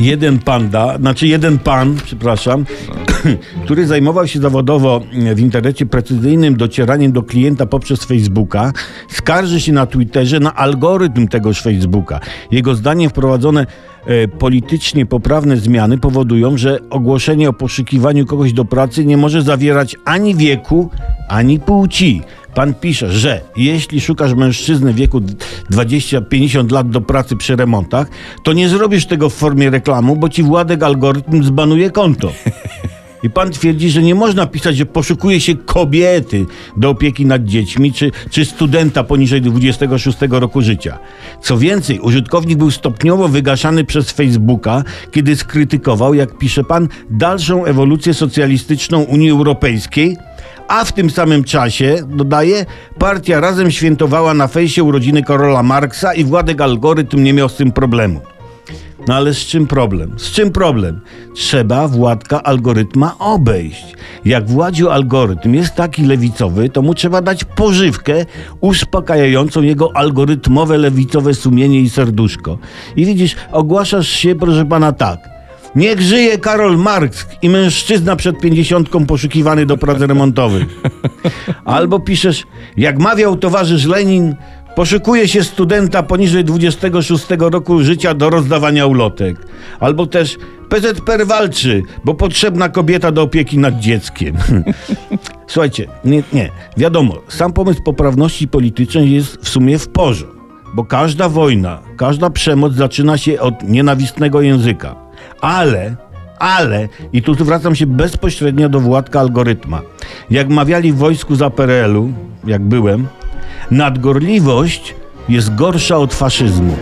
jeden panda, znaczy jeden pan, przepraszam, który zajmował się zawodowo w internecie precyzyjnym docieraniem do klienta poprzez Facebooka, skarży się na Twitterze na algorytm tegoż Facebooka. Jego zdaniem wprowadzone e, politycznie poprawne zmiany powodują, że ogłoszenie o poszukiwaniu kogoś do pracy nie może zawierać ani wieku, ani płci. Pan pisze, że jeśli szukasz mężczyzny w wieku 20-50 lat do pracy przy remontach, to nie zrobisz tego w formie reklamu, bo ci Władek algorytm zbanuje konto. I pan twierdzi, że nie można pisać, że poszukuje się kobiety do opieki nad dziećmi, czy, czy studenta poniżej 26 roku życia. Co więcej, użytkownik był stopniowo wygaszany przez Facebooka, kiedy skrytykował, jak pisze pan, dalszą ewolucję socjalistyczną Unii Europejskiej, a w tym samym czasie, dodaje, partia razem świętowała na fejsie urodziny Karola Marksa i Władek algorytm nie miał z tym problemu. No ale z czym problem? Z czym problem? Trzeba Władka algorytma obejść. Jak Władziu algorytm jest taki lewicowy, to mu trzeba dać pożywkę uspokajającą jego algorytmowe lewicowe sumienie i serduszko. I widzisz, ogłaszasz się, proszę pana, tak. Niech żyje Karol Marx i mężczyzna przed pięćdziesiątką poszukiwany do prac remontowych. Albo piszesz, jak mawiał towarzysz Lenin, Poszukuje się studenta poniżej 26 roku życia do rozdawania ulotek. Albo też PZPR walczy, bo potrzebna kobieta do opieki nad dzieckiem. Słuchajcie, nie, nie. Wiadomo, sam pomysł poprawności politycznej jest w sumie w porządku. Bo każda wojna, każda przemoc zaczyna się od nienawistnego języka. Ale ale, i tu zwracam się bezpośrednio do Władka Algorytma, jak mawiali w wojsku za PRL-u, jak byłem, nadgorliwość jest gorsza od faszyzmu.